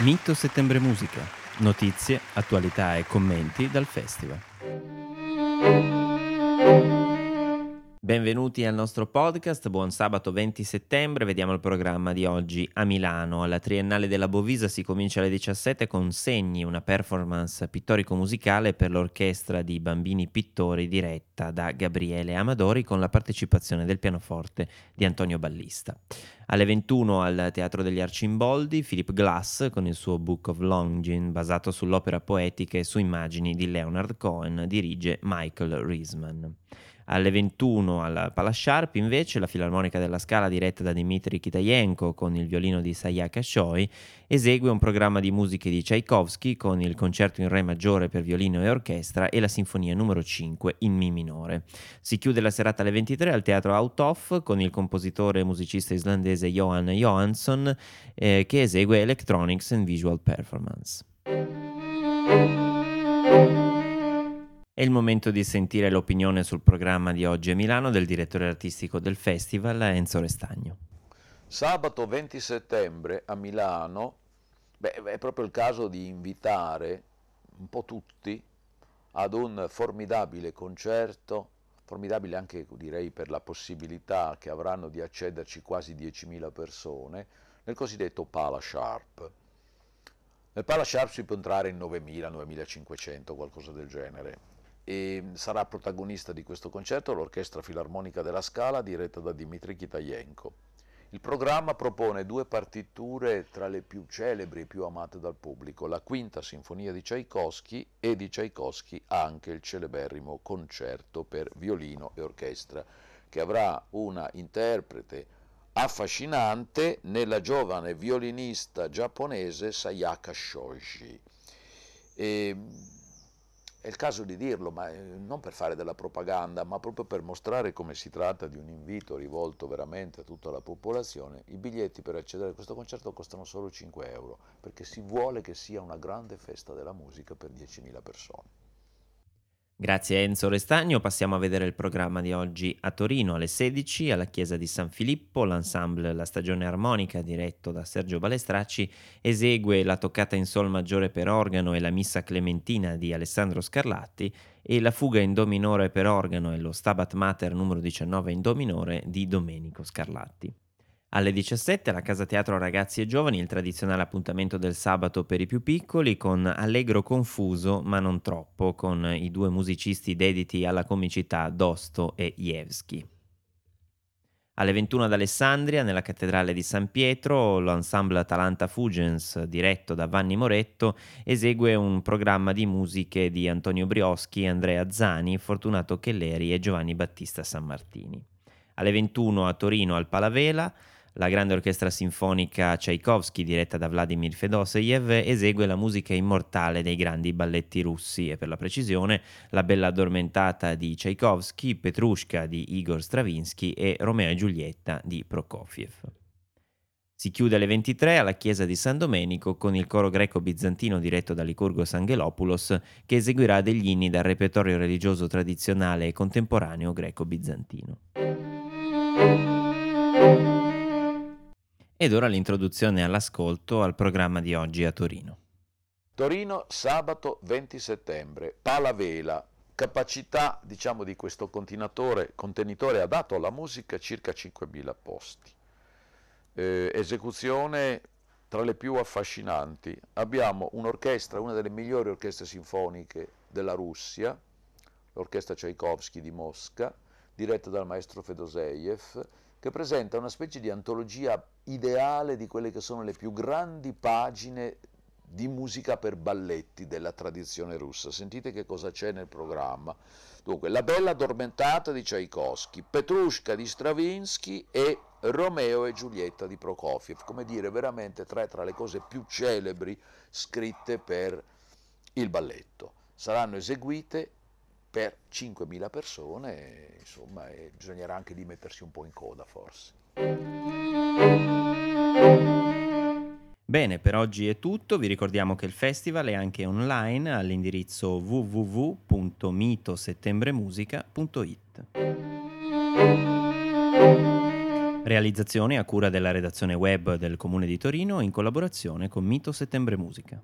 Mito Settembre Musica. Notizie, attualità e commenti dal festival. Benvenuti al nostro podcast, buon sabato 20 settembre, vediamo il programma di oggi a Milano. Alla Triennale della Bovisa si comincia alle 17 con Segni, una performance pittorico-musicale per l'orchestra di bambini pittori diretta da Gabriele Amadori con la partecipazione del pianoforte di Antonio Ballista. Alle 21 al Teatro degli Arcimboldi, Philip Glass con il suo Book of Longin basato sull'opera poetica e su immagini di Leonard Cohen dirige Michael Riesman. Alle 21 al Palasciarp invece la Filarmonica della Scala diretta da Dmitry Kitayenko con il violino di Sayaka Shoy esegue un programma di musiche di Tchaikovsky con il concerto in re maggiore per violino e orchestra e la sinfonia numero 5 in mi minore. Si chiude la serata alle 23 al Teatro Outhoff con il compositore e musicista islandese Johan Johansson eh, che esegue Electronics and Visual Performance. È il momento di sentire l'opinione sul programma di oggi a Milano del direttore artistico del festival, Enzo Restagno. Sabato 20 settembre a Milano beh, è proprio il caso di invitare un po' tutti ad un formidabile concerto, formidabile anche direi per la possibilità che avranno di accederci quasi 10.000 persone, nel cosiddetto Pala Sharp. Nel Pala Sharp si può entrare in 9.000, 9.500, qualcosa del genere e sarà protagonista di questo concerto l'Orchestra Filarmonica della Scala diretta da Dmitry Kitayenko. Il programma propone due partiture tra le più celebri e più amate dal pubblico, la quinta sinfonia di Tchaikovsky e di Tchaikovsky anche il celeberrimo concerto per violino e orchestra, che avrà una interprete affascinante nella giovane violinista giapponese Sayaka Shoji. E è il caso di dirlo, ma eh, non per fare della propaganda, ma proprio per mostrare come si tratta di un invito rivolto veramente a tutta la popolazione. I biglietti per accedere a questo concerto costano solo 5 euro, perché si vuole che sia una grande festa della musica per 10.000 persone. Grazie a Enzo Restagno, passiamo a vedere il programma di oggi a Torino alle 16 alla chiesa di San Filippo, l'ensemble La Stagione Armonica diretto da Sergio Balestracci esegue la toccata in sol maggiore per organo e la missa clementina di Alessandro Scarlatti e la fuga in do minore per organo e lo Stabat Mater numero 19 in do minore di Domenico Scarlatti. Alle 17 alla Casa Teatro Ragazzi e Giovani il tradizionale appuntamento del sabato per i più piccoli con Allegro confuso ma non troppo con i due musicisti dediti alla comicità Dosto e Jevski. Alle 21 ad Alessandria, nella cattedrale di San Pietro, l'ensemble Atalanta Fugens, diretto da Vanni Moretto, esegue un programma di musiche di Antonio Brioschi, Andrea Zani, Fortunato Chelleri e Giovanni Battista Sammartini. Alle 21 a Torino al Palavela, la grande orchestra sinfonica Tchaikovsky, diretta da Vladimir Fedoseyev, esegue la musica immortale dei grandi balletti russi e per la precisione La bella addormentata di Tchaikovsky, Petrushka di Igor Stravinsky e Romeo e Giulietta di Prokofiev. Si chiude alle 23 alla chiesa di San Domenico con il coro greco-bizantino diretto da Licurgo Sangelopoulos che eseguirà degli inni dal repertorio religioso tradizionale e contemporaneo greco-bizantino. Ed ora l'introduzione all'ascolto al programma di oggi a Torino. Torino, sabato 20 settembre, Palavela, capacità diciamo, di questo contenitore ha dato alla musica circa 5.000 posti. Eh, esecuzione tra le più affascinanti. Abbiamo un'orchestra, una delle migliori orchestre sinfoniche della Russia, l'orchestra Tchaikovsky di Mosca, diretta dal maestro Fedoseev, che presenta una specie di antologia ideale di quelle che sono le più grandi pagine di musica per balletti della tradizione russa. Sentite che cosa c'è nel programma. Dunque, La bella addormentata di Tchaikovsky, Petrushka di Stravinsky e Romeo e Giulietta di Prokofiev, come dire veramente tre tra le cose più celebri scritte per il balletto. Saranno eseguite per 5.000 persone, insomma, bisognerà anche di mettersi un po' in coda forse. Bene, per oggi è tutto, vi ricordiamo che il festival è anche online all'indirizzo www.mitosettembremusica.it. Realizzazione a cura della redazione web del Comune di Torino in collaborazione con Mito Settembre Musica.